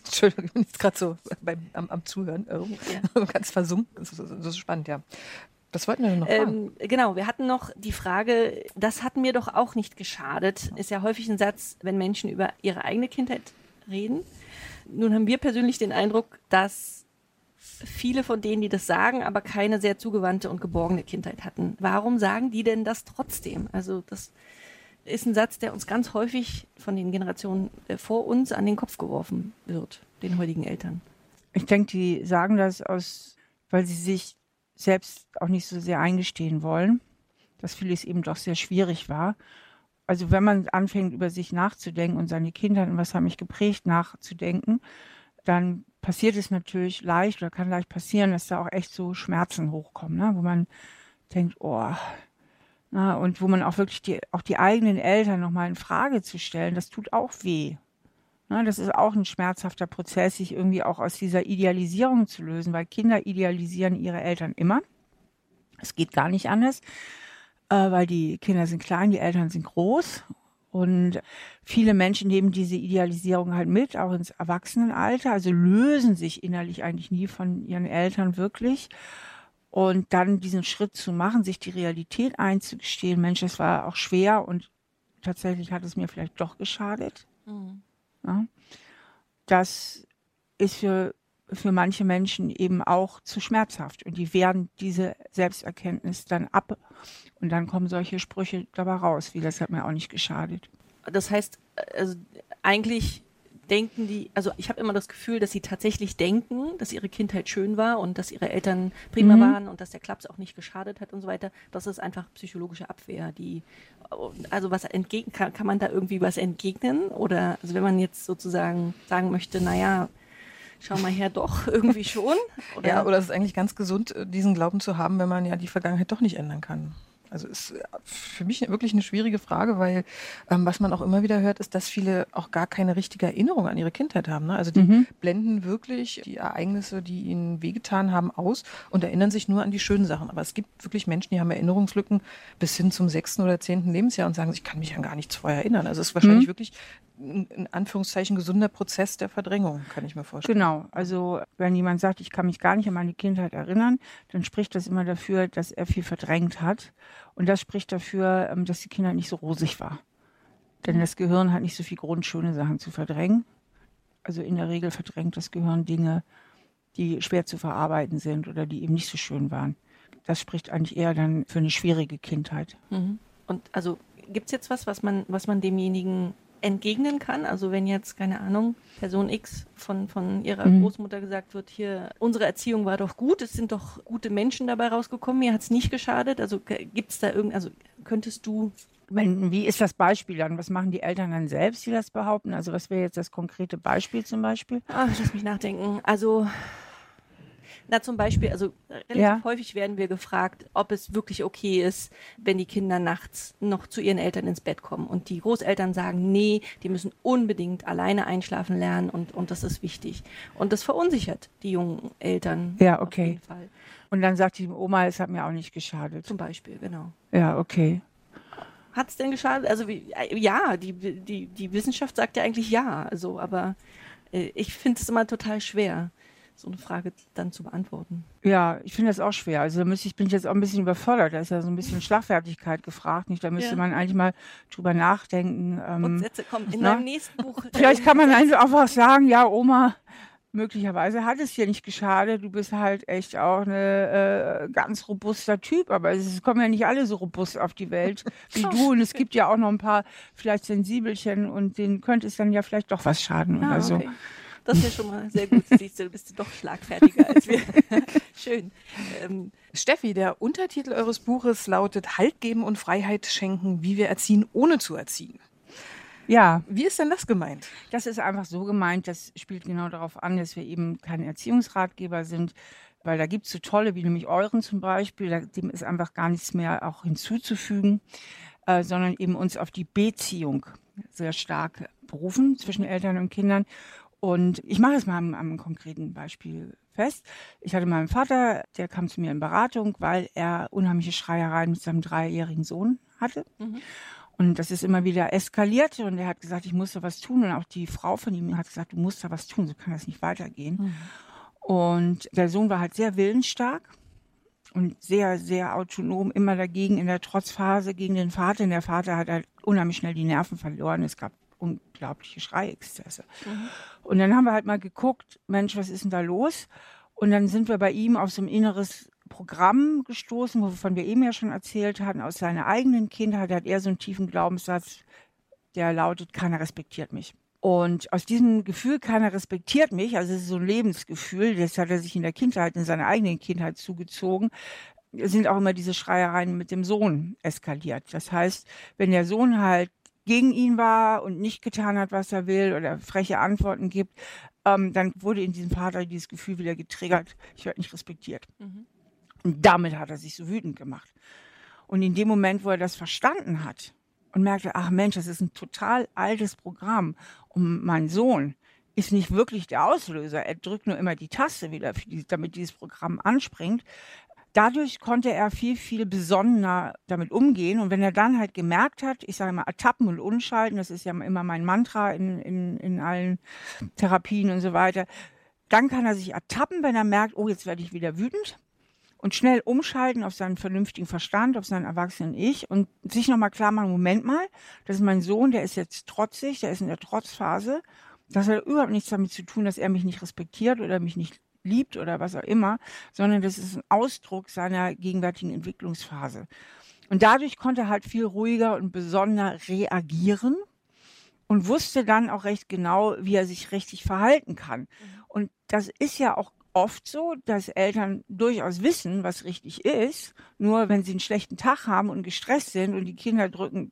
[SPEAKER 2] Entschuldigung, ich bin jetzt gerade so beim, am, am Zuhören. Oh, Ganz versunken. Das ist, das ist spannend, ja. Das wollten wir noch fragen.
[SPEAKER 3] Ähm, genau, wir hatten noch die Frage, das hat mir doch auch nicht geschadet, ist ja häufig ein Satz, wenn Menschen über ihre eigene Kindheit reden. Nun haben wir persönlich den Eindruck, dass viele von denen, die das sagen, aber keine sehr zugewandte und geborgene Kindheit hatten. Warum sagen die denn das trotzdem? Also das ist ein Satz, der uns ganz häufig von den Generationen äh, vor uns an den Kopf geworfen wird, den heutigen Eltern.
[SPEAKER 4] Ich denke, die sagen das aus, weil sie sich selbst auch nicht so sehr eingestehen wollen, dass vieles eben doch sehr schwierig war. Also wenn man anfängt, über sich nachzudenken und seine Kindheit und was hat mich geprägt nachzudenken, dann passiert es natürlich leicht oder kann leicht passieren, dass da auch echt so Schmerzen hochkommen, ne? wo man denkt, oh, na, und wo man auch wirklich die, auch die eigenen Eltern nochmal in Frage zu stellen, das tut auch weh. Na, das ist auch ein schmerzhafter Prozess, sich irgendwie auch aus dieser Idealisierung zu lösen, weil Kinder idealisieren ihre Eltern immer. Es geht gar nicht anders, äh, weil die Kinder sind klein, die Eltern sind groß. Und viele Menschen nehmen diese Idealisierung halt mit, auch ins Erwachsenenalter, also lösen sich innerlich eigentlich nie von ihren Eltern wirklich. Und dann diesen Schritt zu machen, sich die Realität einzugestehen, Mensch, das war auch schwer und tatsächlich hat es mir vielleicht doch geschadet. Ja. Das ist für, für manche Menschen eben auch zu schmerzhaft und die wehren diese Selbsterkenntnis dann ab und dann kommen solche Sprüche dabei raus, wie das hat mir auch nicht geschadet.
[SPEAKER 3] Das heißt, also eigentlich denken die, also ich habe immer das Gefühl, dass sie tatsächlich denken, dass ihre Kindheit schön war und dass ihre Eltern prima
[SPEAKER 4] Mhm.
[SPEAKER 3] waren und dass der Klaps auch nicht geschadet hat und so weiter. Das ist einfach psychologische Abwehr, die also was entgegen kann, kann man da irgendwie was entgegnen oder also wenn man jetzt sozusagen sagen möchte, naja, schau mal her, doch irgendwie schon oder,
[SPEAKER 2] ja, oder es ist eigentlich ganz gesund, diesen Glauben zu haben, wenn man ja die Vergangenheit doch nicht ändern kann. Also ist äh, für mich wirklich eine schwierige Frage, weil ähm, was man auch immer wieder hört, ist, dass viele auch gar keine richtige Erinnerung an ihre Kindheit haben. Ne? Also die
[SPEAKER 4] Mhm.
[SPEAKER 2] blenden wirklich die Ereignisse, die ihnen wehgetan haben, aus und erinnern sich nur an die schönen Sachen. Aber es gibt wirklich Menschen, die haben Erinnerungslücken bis hin zum sechsten oder zehnten Lebensjahr und sagen, ich kann mich an gar nichts vorher erinnern. Also es ist wahrscheinlich wirklich ein in Anführungszeichen gesunder Prozess der Verdrängung, kann ich mir vorstellen.
[SPEAKER 4] Genau. Also wenn jemand sagt, ich kann mich gar nicht an meine Kindheit erinnern, dann spricht das immer dafür, dass er viel verdrängt hat. Und das spricht dafür, ähm, dass die Kindheit nicht so rosig war. Denn das Gehirn hat nicht so viel Grund, schöne Sachen zu verdrängen. Also in der Regel verdrängt das Gehirn Dinge, die schwer zu verarbeiten sind oder die eben nicht so schön waren. Das spricht eigentlich eher dann für eine schwierige Kindheit.
[SPEAKER 3] Mhm. Und also gibt es jetzt was, was man, was man demjenigen entgegnen kann? Also wenn jetzt, keine Ahnung, Person X von, von ihrer mhm. Großmutter gesagt wird, hier, unsere Erziehung war doch gut, es sind doch gute Menschen dabei rausgekommen, mir hat es nicht geschadet. Also gibt es da irgend, also könntest du
[SPEAKER 4] wenn, wie ist das Beispiel dann? Was machen die Eltern dann selbst, die das behaupten? Also was wäre jetzt das konkrete Beispiel zum Beispiel?
[SPEAKER 3] Ach, lass mich nachdenken. Also na, zum Beispiel, also relativ ja. häufig werden wir gefragt, ob es wirklich okay ist, wenn die Kinder nachts noch zu ihren Eltern ins Bett kommen. Und die Großeltern sagen, nee, die müssen unbedingt alleine einschlafen lernen und, und das ist wichtig. Und das verunsichert die jungen Eltern.
[SPEAKER 4] Ja, okay. Und dann sagt die Oma, es hat mir auch nicht geschadet.
[SPEAKER 3] Zum Beispiel, genau.
[SPEAKER 4] Ja, okay.
[SPEAKER 3] Hat es denn geschadet? Also wie, äh, ja, die, die, die Wissenschaft sagt ja eigentlich ja. Also, aber äh, ich finde es immer total schwer so eine Frage dann zu beantworten.
[SPEAKER 4] Ja, ich finde das auch schwer. Also da müsste ich, bin ich jetzt auch ein bisschen überfordert. Da ist ja so ein bisschen Schlagfertigkeit gefragt. Nicht? Da müsste ja. man eigentlich mal drüber nachdenken.
[SPEAKER 3] Ähm, Und Sätze kommen in meinem nächsten Buch.
[SPEAKER 4] Vielleicht kann man einfach auch sagen, ja, Oma, möglicherweise hat es dir nicht geschadet. Du bist halt echt auch ein äh, ganz robuster Typ, aber es kommen ja nicht alle so robust auf die Welt wie du. Und es gibt ja auch noch ein paar vielleicht Sensibelchen und denen könnte es dann ja vielleicht doch was schaden ah, oder so.
[SPEAKER 3] Das ist ja schon mal sehr gut. Siehst du, du bist doch schlagfertiger als wir. Schön.
[SPEAKER 2] Ähm, Steffi, der Untertitel eures Buches lautet Halt geben und Freiheit schenken, wie wir erziehen, ohne zu erziehen. Ja. Wie ist denn das gemeint?
[SPEAKER 4] Das ist einfach so gemeint, das spielt genau darauf an, dass wir eben kein Erziehungsratgeber sind, weil da gibt es so tolle, wie nämlich euren zum Beispiel, dem ist einfach gar nichts mehr auch hinzuzufügen, äh, sondern eben uns auf die Beziehung sehr stark berufen zwischen Eltern und Kindern. Und ich mache es mal am, am konkreten Beispiel fest. Ich hatte meinen Vater, der kam zu mir in Beratung, weil er unheimliche Schreiereien mit seinem dreijährigen Sohn hatte. Mhm. Und das ist immer wieder eskaliert und er hat gesagt, ich muss da was tun. Und auch die Frau von ihm hat gesagt, du musst da was tun, so kann das nicht weitergehen. Mhm. Und der Sohn war halt sehr willensstark und sehr, sehr autonom, immer dagegen in der Trotzphase gegen den Vater. Und der Vater hat halt unheimlich schnell die Nerven verloren. Es gab unglaubliche Schreiexzesse. Mhm. Und dann haben wir halt mal geguckt, Mensch, was ist denn da los? Und dann sind wir bei ihm auf so ein inneres Programm gestoßen, wovon wir eben ja schon erzählt hatten, aus seiner eigenen Kindheit hat er so einen tiefen Glaubenssatz, der lautet, keiner respektiert mich. Und aus diesem Gefühl, keiner respektiert mich, also es ist so ein Lebensgefühl, das hat er sich in der Kindheit, in seiner eigenen Kindheit zugezogen, sind auch immer diese Schreiereien mit dem Sohn eskaliert. Das heißt, wenn der Sohn halt gegen ihn war und nicht getan hat, was er will oder freche Antworten gibt, ähm, dann wurde in diesem Vater dieses Gefühl wieder getriggert, ich werde nicht respektiert. Mhm. Und damit hat er sich so wütend gemacht. Und in dem Moment, wo er das verstanden hat und merkte, ach Mensch, das ist ein total altes Programm und mein Sohn ist nicht wirklich der Auslöser, er drückt nur immer die Taste wieder, damit dieses Programm anspringt, dadurch konnte er viel, viel besonnener damit umgehen. Und wenn er dann halt gemerkt hat, ich sage mal, ertappen und unschalten, das ist ja immer mein Mantra in, in, in allen Therapien und so weiter, dann kann er sich ertappen, wenn er merkt, oh, jetzt werde ich wieder wütend und schnell umschalten auf seinen vernünftigen Verstand, auf seinen erwachsenen Ich und sich nochmal klar machen, Moment mal, das ist mein Sohn, der ist jetzt trotzig, der ist in der Trotzphase. Das hat überhaupt nichts damit zu tun, dass er mich nicht respektiert oder mich nicht liebt oder was auch immer, sondern das ist ein Ausdruck seiner gegenwärtigen Entwicklungsphase. Und dadurch konnte er halt viel ruhiger und besonderer reagieren und wusste dann auch recht genau, wie er sich richtig verhalten kann. Mhm. Und das ist ja auch oft so, dass Eltern durchaus wissen, was richtig ist, nur wenn sie einen schlechten Tag haben und gestresst sind und die Kinder drücken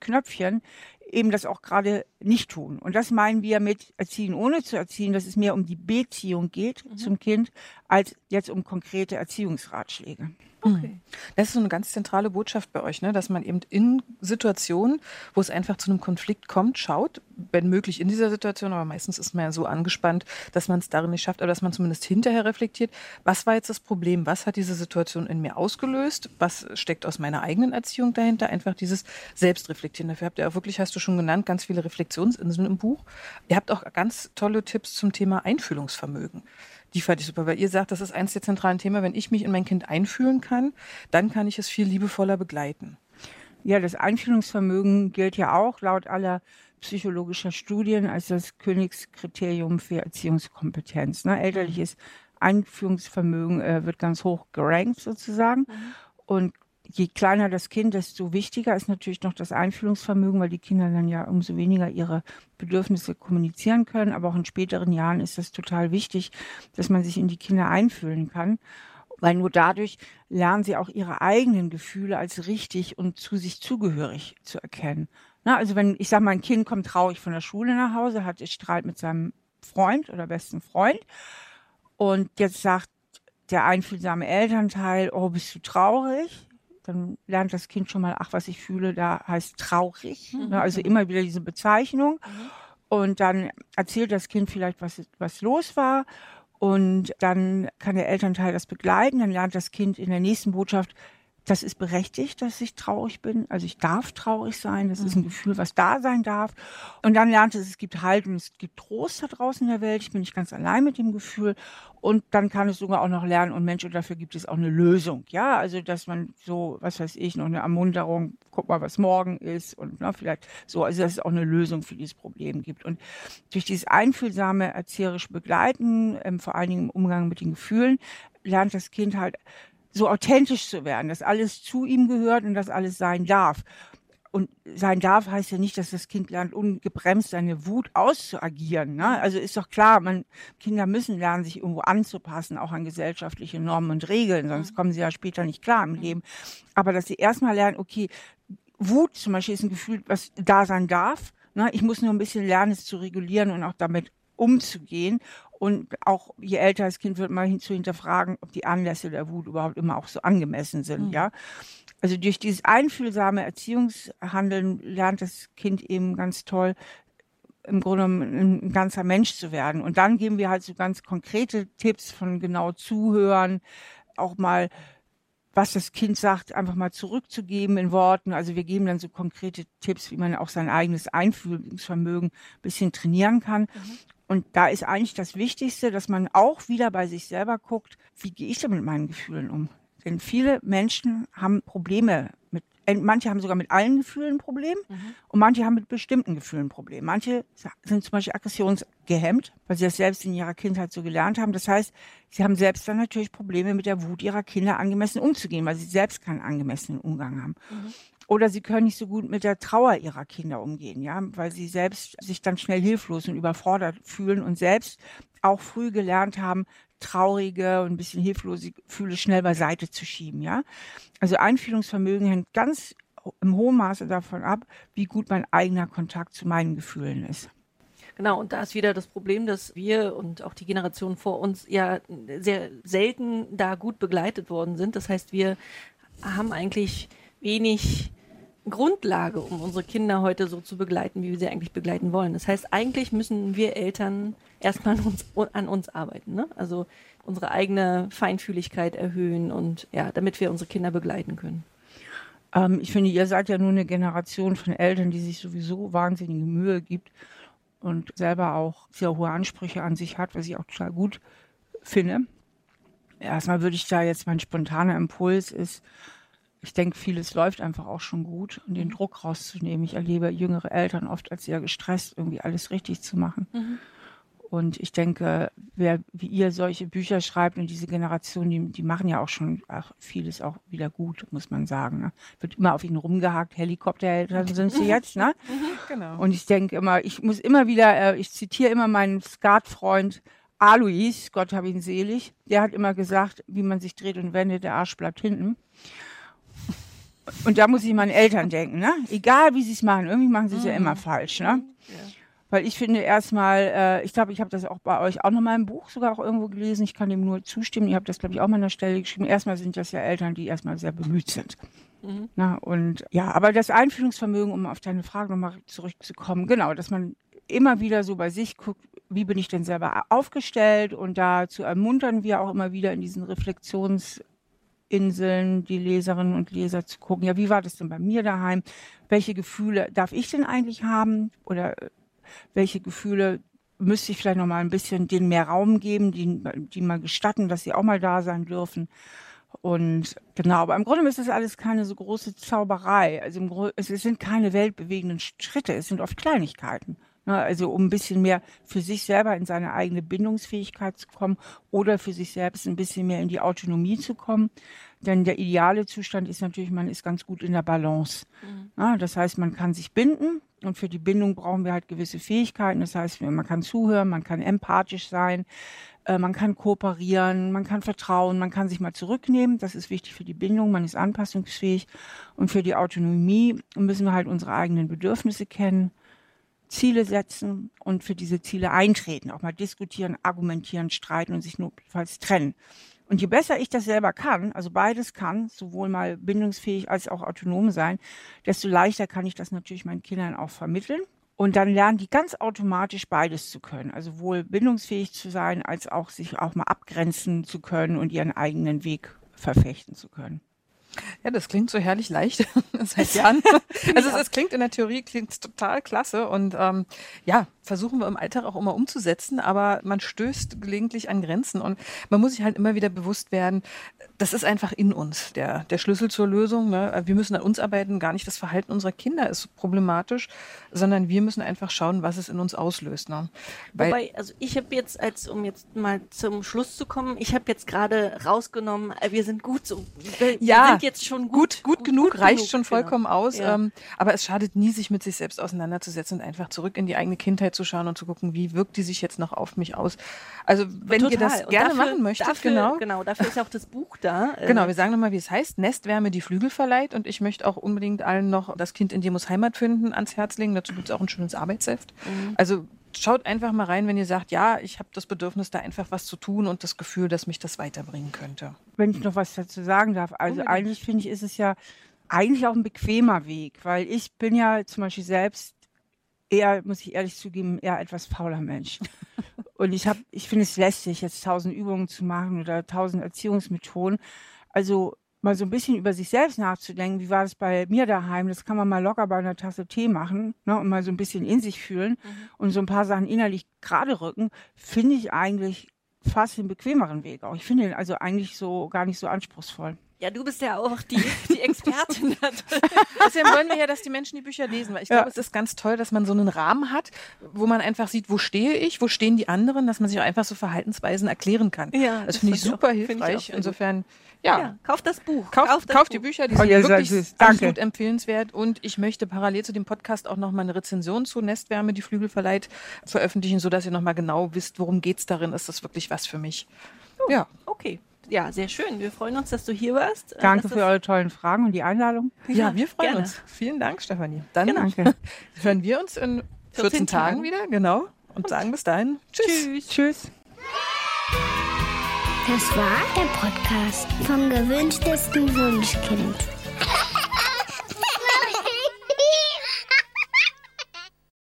[SPEAKER 4] Knöpfchen, eben das auch gerade nicht tun. Und das meinen wir mit Erziehen ohne zu erziehen, dass es mehr um die Beziehung geht mhm. zum Kind, als jetzt um konkrete Erziehungsratschläge.
[SPEAKER 2] Okay. Mhm. Das ist so eine ganz zentrale Botschaft bei euch, ne? dass man eben in Situationen, wo es einfach zu einem Konflikt kommt, schaut, wenn möglich in dieser Situation, aber meistens ist man ja so angespannt, dass man es darin nicht schafft, aber dass man zumindest hinterher reflektiert, was war jetzt das Problem, was hat diese Situation in mir ausgelöst, was steckt aus meiner eigenen Erziehung dahinter, einfach dieses Selbstreflektieren. Dafür habt ihr auch wirklich, hast du schon genannt, ganz viele Reflexionsinseln im Buch. Ihr habt auch ganz tolle Tipps zum Thema Einfühlungsvermögen. Die fand ich super, weil ihr sagt, das ist eines der zentralen Themen. Wenn ich mich in mein Kind einfühlen kann, dann kann ich es viel liebevoller begleiten.
[SPEAKER 4] Ja, das Einfühlungsvermögen gilt ja auch laut aller psychologischer Studien als das Königskriterium für Erziehungskompetenz. Ne? Elterliches Einführungsvermögen äh, wird ganz hoch gerankt sozusagen. Mhm. Und je kleiner das Kind, desto wichtiger ist natürlich noch das Einfühlungsvermögen, weil die Kinder dann ja umso weniger ihre Bedürfnisse kommunizieren können. Aber auch in späteren Jahren ist das total wichtig, dass man sich in die Kinder einfühlen kann. Weil nur dadurch lernen sie auch ihre eigenen Gefühle als richtig und zu sich zugehörig zu erkennen. Na, also wenn, ich sage, mein Kind kommt traurig von der Schule nach Hause, hat Streit mit seinem Freund oder besten Freund und jetzt sagt der einfühlsame Elternteil, oh, bist du traurig? Dann lernt das Kind schon mal, ach, was ich fühle, da heißt traurig. Mhm. Also immer wieder diese Bezeichnung. Mhm. Und dann erzählt das Kind vielleicht, was, was los war. Und dann kann der Elternteil das begleiten. Dann lernt das Kind in der nächsten Botschaft, das ist berechtigt, dass ich traurig bin. Also ich darf traurig sein. Das ist ein mhm. Gefühl, was da sein darf. Und dann lernt es, es gibt Halt und es gibt Trost da draußen in der Welt. Ich bin nicht ganz allein mit dem Gefühl. Und dann kann es sogar auch noch lernen und Mensch, und dafür gibt es auch eine Lösung. Ja, also dass man so, was weiß ich, noch eine Ermunterung, guck mal, was morgen ist und na, vielleicht so, also dass es auch eine Lösung für dieses Problem gibt. Und durch dieses einfühlsame erzieherische Begleiten, ähm, vor allen Dingen im Umgang mit den Gefühlen, lernt das Kind halt so authentisch zu werden, dass alles zu ihm gehört und dass alles sein darf. Und sein darf heißt ja nicht, dass das Kind lernt, ungebremst seine Wut auszuagieren. Ne? Also ist doch klar, man, Kinder müssen lernen, sich irgendwo anzupassen, auch an gesellschaftliche Normen und Regeln, sonst mhm. kommen sie ja später nicht klar im. Leben. Aber dass sie erstmal lernen, okay, Wut zum Beispiel ist ein Gefühl, was da sein darf. Ne? Ich muss nur ein bisschen lernen, es zu regulieren und auch damit umzugehen und auch je älter das Kind wird, mal hin zu hinterfragen, ob die Anlässe der Wut überhaupt immer auch so angemessen sind, mhm. ja. Also durch dieses einfühlsame Erziehungshandeln lernt das Kind eben ganz toll, im Grunde ein ganzer Mensch zu werden. Und dann geben wir halt so ganz konkrete Tipps von genau zuhören, auch mal was das Kind sagt, einfach mal zurückzugeben in Worten. Also wir geben dann so konkrete Tipps, wie man auch sein eigenes Einfühlungsvermögen ein bisschen trainieren kann. Mhm. Und da ist eigentlich das Wichtigste, dass man auch wieder bei sich selber guckt, wie gehe ich denn mit meinen Gefühlen um? Denn viele Menschen haben Probleme mit, manche haben sogar mit allen Gefühlen ein Problem mhm. und manche haben mit bestimmten Gefühlen ein Problem. Manche sind zum Beispiel aggressionsgehemmt, weil sie das selbst in ihrer Kindheit so gelernt haben. Das heißt, sie haben selbst dann natürlich Probleme mit der Wut ihrer Kinder angemessen umzugehen, weil sie selbst keinen angemessenen Umgang haben. Mhm. Oder sie können nicht so gut mit der Trauer ihrer Kinder umgehen, ja, weil sie selbst sich dann schnell hilflos und überfordert fühlen und selbst auch früh gelernt haben, traurige und ein bisschen hilflose Gefühle schnell beiseite zu schieben, ja. Also Einfühlungsvermögen hängt ganz im hohen Maße davon ab, wie gut mein eigener Kontakt zu meinen Gefühlen ist.
[SPEAKER 3] Genau, und da ist wieder das Problem, dass wir und auch die Generation vor uns ja sehr selten da gut begleitet worden sind. Das heißt, wir haben eigentlich wenig Grundlage, um unsere Kinder heute so zu begleiten, wie wir sie eigentlich begleiten wollen. Das heißt, eigentlich müssen wir Eltern erstmal an uns, an uns arbeiten. Ne? Also unsere eigene Feinfühligkeit erhöhen und ja, damit wir unsere Kinder begleiten können.
[SPEAKER 4] Ähm, ich finde, ihr seid ja nur eine Generation von Eltern, die sich sowieso wahnsinnige Mühe gibt und selber auch sehr hohe Ansprüche an sich hat, was ich auch total gut finde. Erstmal würde ich da jetzt mein spontaner Impuls ist, ich denke, vieles läuft einfach auch schon gut und den mhm. Druck rauszunehmen. Ich erlebe jüngere Eltern oft als sehr gestresst, irgendwie alles richtig zu machen. Mhm. Und ich denke, wer wie ihr solche Bücher schreibt und diese Generation, die, die machen ja auch schon ach, vieles auch wieder gut, muss man sagen. Ne? Wird immer auf ihnen rumgehakt, Helikoptereltern sind sie jetzt, ne? Genau. Und ich denke immer, ich muss immer wieder, äh, ich zitiere immer meinen Skatfreund Alois, Gott hab ihn selig, der hat immer gesagt, wie man sich dreht und wendet, der Arsch bleibt hinten. Und da muss ich meinen Eltern denken, ne? Egal wie sie es machen, irgendwie machen sie es mhm. ja immer falsch, ne? Ja. Weil ich finde erstmal, äh, ich glaube, ich habe das auch bei euch auch nochmal im Buch sogar auch irgendwo gelesen. Ich kann dem nur zustimmen. Ihr habt das, glaube ich, auch mal an der Stelle geschrieben. Erstmal sind das ja Eltern, die erstmal sehr bemüht sind. Mhm. Na, und ja, aber das Einfühlungsvermögen, um auf deine Frage nochmal zurückzukommen, genau, dass man immer wieder so bei sich guckt, wie bin ich denn selber aufgestellt und dazu ermuntern wir auch immer wieder in diesen Reflexions- Inseln, die Leserinnen und Leser zu gucken, ja, wie war das denn bei mir daheim? Welche Gefühle darf ich denn eigentlich haben? Oder welche Gefühle müsste ich vielleicht noch mal ein bisschen denen mehr Raum geben, die, die mal gestatten, dass sie auch mal da sein dürfen. Und genau, aber im Grunde ist das alles keine so große Zauberei. Also im Grunde, es sind keine weltbewegenden Schritte, es sind oft Kleinigkeiten. Ne? Also um ein bisschen mehr für sich selber in seine eigene Bindungsfähigkeit zu kommen oder für sich selbst ein bisschen mehr in die Autonomie zu kommen. Denn der ideale Zustand ist natürlich, man ist ganz gut in der Balance. Mhm. Ja, das heißt, man kann sich binden und für die Bindung brauchen wir halt gewisse Fähigkeiten. Das heißt, man kann zuhören, man kann empathisch sein, äh, man kann kooperieren, man kann vertrauen, man kann sich mal zurücknehmen. Das ist wichtig für die Bindung, man ist anpassungsfähig. Und für die Autonomie müssen wir halt unsere eigenen Bedürfnisse kennen, Ziele setzen und für diese Ziele eintreten, auch mal diskutieren, argumentieren, streiten und sich notfalls trennen. Und je besser ich das selber kann, also beides kann, sowohl mal bindungsfähig als auch autonom sein, desto leichter kann ich das natürlich meinen Kindern auch vermitteln. Und dann lernen die ganz automatisch beides zu können. Also wohl bindungsfähig zu sein, als auch sich auch mal abgrenzen zu können und ihren eigenen Weg verfechten zu können.
[SPEAKER 2] Ja, das klingt so herrlich leicht seit Jahren. Also es, es, klingt in der Theorie klingt total klasse und ähm, ja, versuchen wir im Alltag auch immer umzusetzen, aber man stößt gelegentlich an Grenzen und man muss sich halt immer wieder bewusst werden, das ist einfach in uns der, der Schlüssel zur Lösung. Ne? Wir müssen an uns arbeiten, gar nicht das Verhalten unserer Kinder ist problematisch, sondern wir müssen einfach schauen, was es in uns auslöst. Ne?
[SPEAKER 3] Weil Wobei, also ich habe jetzt, als um jetzt mal zum Schluss zu kommen, ich habe jetzt gerade rausgenommen, äh, wir sind gut so, wir
[SPEAKER 2] ja,
[SPEAKER 3] sind jetzt schon gut,
[SPEAKER 2] gut, gut genug, gut reicht genug, schon genau. vollkommen genau. aus. Ja. Ähm, aber es schadet nie, sich mit sich selbst auseinanderzusetzen und einfach zurück in die eigene Kindheit zu schauen und zu gucken, wie wirkt die sich jetzt noch auf mich aus. Also wenn Total. ihr das gerne dafür, machen möchtet,
[SPEAKER 3] dafür,
[SPEAKER 2] genau.
[SPEAKER 3] Genau, dafür ist ja auch das Buch da.
[SPEAKER 2] Äh. Genau, wir sagen nochmal, wie es heißt. Nestwärme, die Flügel verleiht. Und ich möchte auch unbedingt allen noch das Kind in dir muss Heimat finden ans Herz legen. Dazu gibt es auch ein schönes Arbeitsheft. Mhm. Also schaut einfach mal rein, wenn ihr sagt, ja, ich habe das Bedürfnis, da einfach was zu tun und das Gefühl, dass mich das weiterbringen könnte.
[SPEAKER 4] Wenn ich noch was dazu sagen darf. Also Unbedingt. eigentlich finde ich, ist es ja eigentlich auch ein bequemer Weg, weil ich bin ja zum Beispiel selbst eher, muss ich ehrlich zugeben, eher etwas fauler Mensch. Und ich habe, ich finde es lästig, jetzt tausend Übungen zu machen oder tausend Erziehungsmethoden. Also mal so ein bisschen über sich selbst nachzudenken, wie war das bei mir daheim, das kann man mal locker bei einer Tasse Tee machen ne, und mal so ein bisschen in sich fühlen mhm. und so ein paar Sachen innerlich gerade rücken, finde ich eigentlich fast den bequemeren Weg auch. Ich finde ihn also eigentlich so gar nicht so anspruchsvoll.
[SPEAKER 3] Ja, du bist ja auch die, die Expertin.
[SPEAKER 2] Deswegen wollen wir ja, dass die Menschen die Bücher lesen, weil ich ja. glaube, es ist ganz toll, dass man so einen Rahmen hat, wo man einfach sieht, wo stehe ich, wo stehen die anderen, dass man sich auch einfach so Verhaltensweisen erklären kann. Ja, das, das finde ich super auch, hilfreich. Ich Insofern, ja. ja.
[SPEAKER 3] Kauft das Buch.
[SPEAKER 2] Kauft,
[SPEAKER 3] kauft,
[SPEAKER 2] das kauft Buch. die Bücher, die oh, sind ja, wirklich absolut empfehlenswert. Und ich möchte parallel zu dem Podcast auch nochmal eine Rezension zu Nestwärme, die Flügel verleiht, veröffentlichen, sodass ihr nochmal genau wisst, worum geht es darin. Ist das wirklich was für mich?
[SPEAKER 3] Oh, ja. Okay ja, sehr schön. Wir freuen uns, dass du hier warst.
[SPEAKER 4] Äh, Danke für eure tollen Fragen und die Einladung.
[SPEAKER 2] Ja, ja wir freuen gerne. uns. Vielen Dank, Stefanie. Dann Danke. hören wir uns in 14, 14 Tagen, Tagen wieder, genau. Und, und sagen bis dahin Tschüss.
[SPEAKER 4] Tschüss. Tschüss.
[SPEAKER 1] Das war der Podcast vom gewünschtesten Wunschkind.